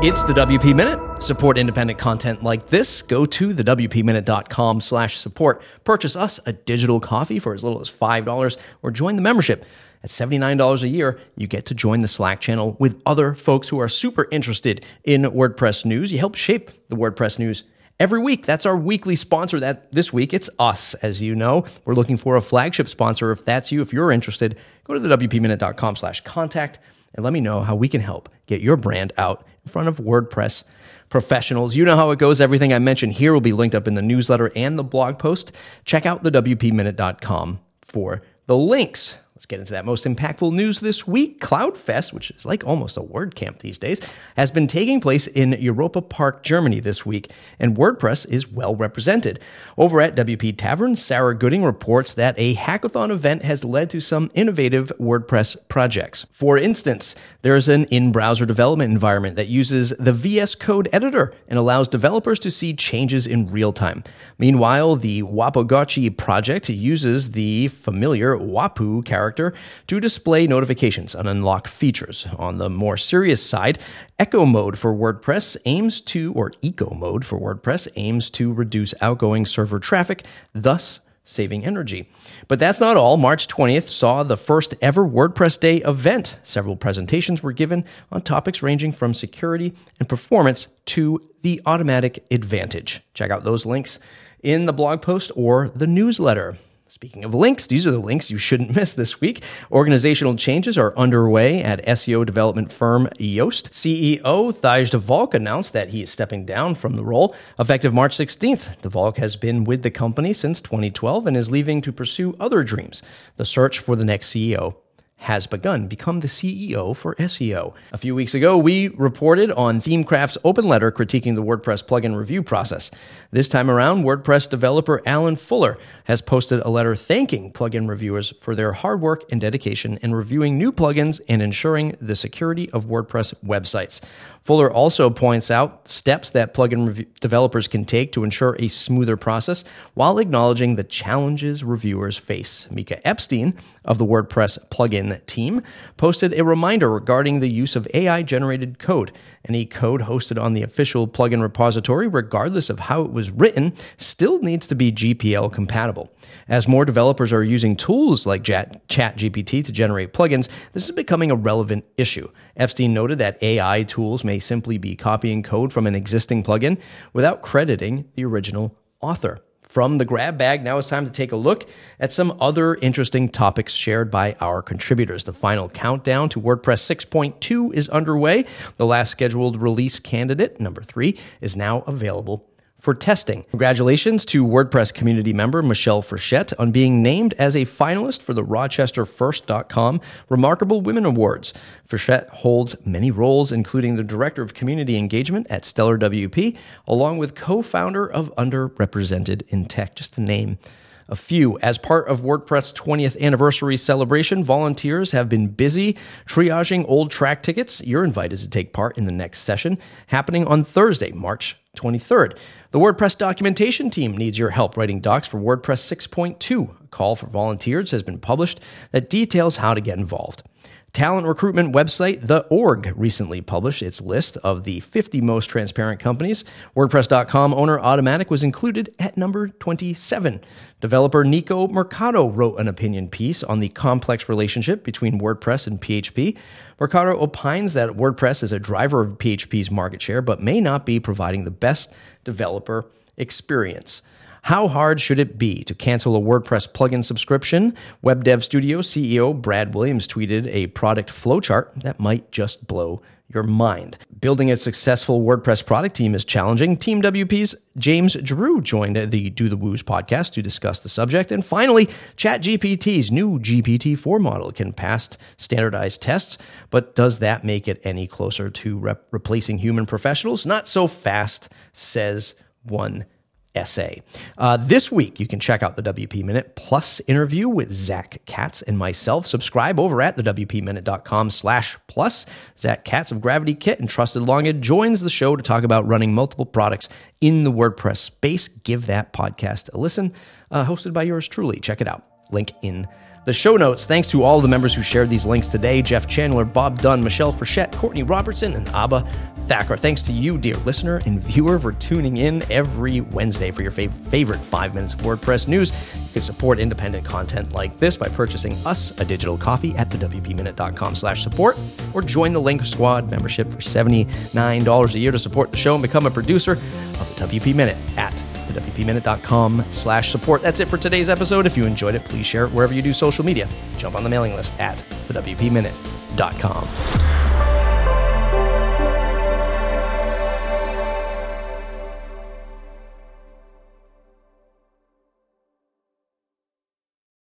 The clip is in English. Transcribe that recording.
It's the WP Minute. Support independent content like this. Go to thewpminute.com slash support. Purchase us a digital coffee for as little as $5 or join the membership. At $79 a year, you get to join the Slack channel with other folks who are super interested in WordPress news. You help shape the WordPress news every week. That's our weekly sponsor. That this week it's us, as you know. We're looking for a flagship sponsor. If that's you, if you're interested, go to the WPminute.com slash contact and let me know how we can help get your brand out in front of WordPress professionals. You know how it goes. Everything I mentioned here will be linked up in the newsletter and the blog post. Check out the WPminute.com for the links. Let's get into that most impactful news this week. CloudFest, which is like almost a WordCamp these days, has been taking place in Europa Park, Germany this week, and WordPress is well represented. Over at WP Tavern, Sarah Gooding reports that a hackathon event has led to some innovative WordPress projects. For instance, there's an in browser development environment that uses the VS Code editor and allows developers to see changes in real time. Meanwhile, the Wapuugotchi project uses the familiar Wapuu character character to display notifications and unlock features. On the more serious side, Echo Mode for WordPress aims to, or Eco Mode for WordPress aims to reduce outgoing server traffic, thus saving energy. But that's not all. March 20th saw the first ever WordPress Day event. Several presentations were given on topics ranging from security and performance to the Automattic advantage. Check out those links in the blog post or the newsletter. Speaking of links, these are the links you shouldn't miss this week. Organizational changes are underway at SEO development firm Yoast. CEO Thijs de Valk announced that he is stepping down from the role effective March 16th. De Valk has been with the company since 2012 and is leaving to pursue other dreams. The search for the next CEO has begun. Become the CEO for SEO. A few weeks ago, we reported on ThemeKraft's open letter critiquing the WordPress plugin review process. This time around, WordPress developer Alan Fuller has posted a letter thanking plugin reviewers for their hard work and dedication in reviewing new plugins and ensuring the security of WordPress websites. Fuller also points out steps that plugin rev- developers can take to ensure a smoother process while acknowledging the challenges reviewers face. Mika Epstein of the WordPress plugin team posted a reminder regarding the use of AI generated code. Any code hosted on the official plugin repository, regardless of how it was written, still needs to be GPL compatible. As more developers are using tools like ChatGPT to generate plugins, this is becoming a relevant issue. Epstein noted that AI tools may simply be copying code from an existing plugin without crediting the original author. From the grab bag, now it's time to take a look at some other interesting topics shared by our contributors. The final countdown to WordPress 6.2 is underway. The last scheduled release candidate, number three, is now available for testing. Congratulations to WordPress community member Michelle Frechette on being named as a finalist for the RochesterFirst.com Remarkable Women Awards. Frechette holds many roles, including the Director of Community Engagement at Stellar WP, along with co founder of Underrepresented in Tech, just to name a few. As part of WordPress 20th anniversary celebration, volunteers have been busy triaging old Trac tickets. You're invited to take part in the next session happening on Thursday, March 23rd. The WordPress documentation team needs your help writing docs for WordPress 6.2. A call for volunteers has been published that details how to get involved. Talent recruitment website The Org recently published its list of the 50 most transparent companies. WordPress.com owner Automattic was included at number 27. Developer Nico Mercado wrote an opinion piece on the complex relationship between WordPress and PHP. Mercado opines that WordPress is a driver of PHP's market share, but may not be providing the best developer experience. How hard should it be to cancel a WordPress plugin subscription? Web Dev Studio CEO Brad Williams tweeted a product flowchart that might just blow your mind. Building a successful WordPress product team is challenging. Team WP's James Drew joined the Do the Woos podcast to discuss the subject. And finally, ChatGPT's new GPT-4 model can pass standardized tests, but does that make it any closer to rep- replacing human professionals? Not so fast, says one essay. Uh, this week, you can check out the WP Minute Plus interview with Zack Katz and myself. Subscribe over at thewpminute.com slash plus. Zack Katz of Gravity Kit and TrustedLogin joins the show to talk about running multiple products in the WordPress space. Give that podcast a listen. Uh, hosted by yours truly. Check it out. Link in the show notes. Thanks to all the members who shared these links today Jeff Chandler, Bob Dunn, Michelle Frechette, Courtney Robertson, and Abha Thakor. Thanks to you, dear listener and viewer, for tuning in every Wednesday for your fav- favorite five minutes of WordPress news. You can support independent content like this by purchasing us a digital coffee at thewpminute.com slash support or join the Link Squad membership for $79 a year to support the show and become a producer of the WP Minute at thewpminute.com slash support. That's it for today's episode. If you enjoyed it, please share it wherever you do social media. Jump on the mailing list at thewpminute.com.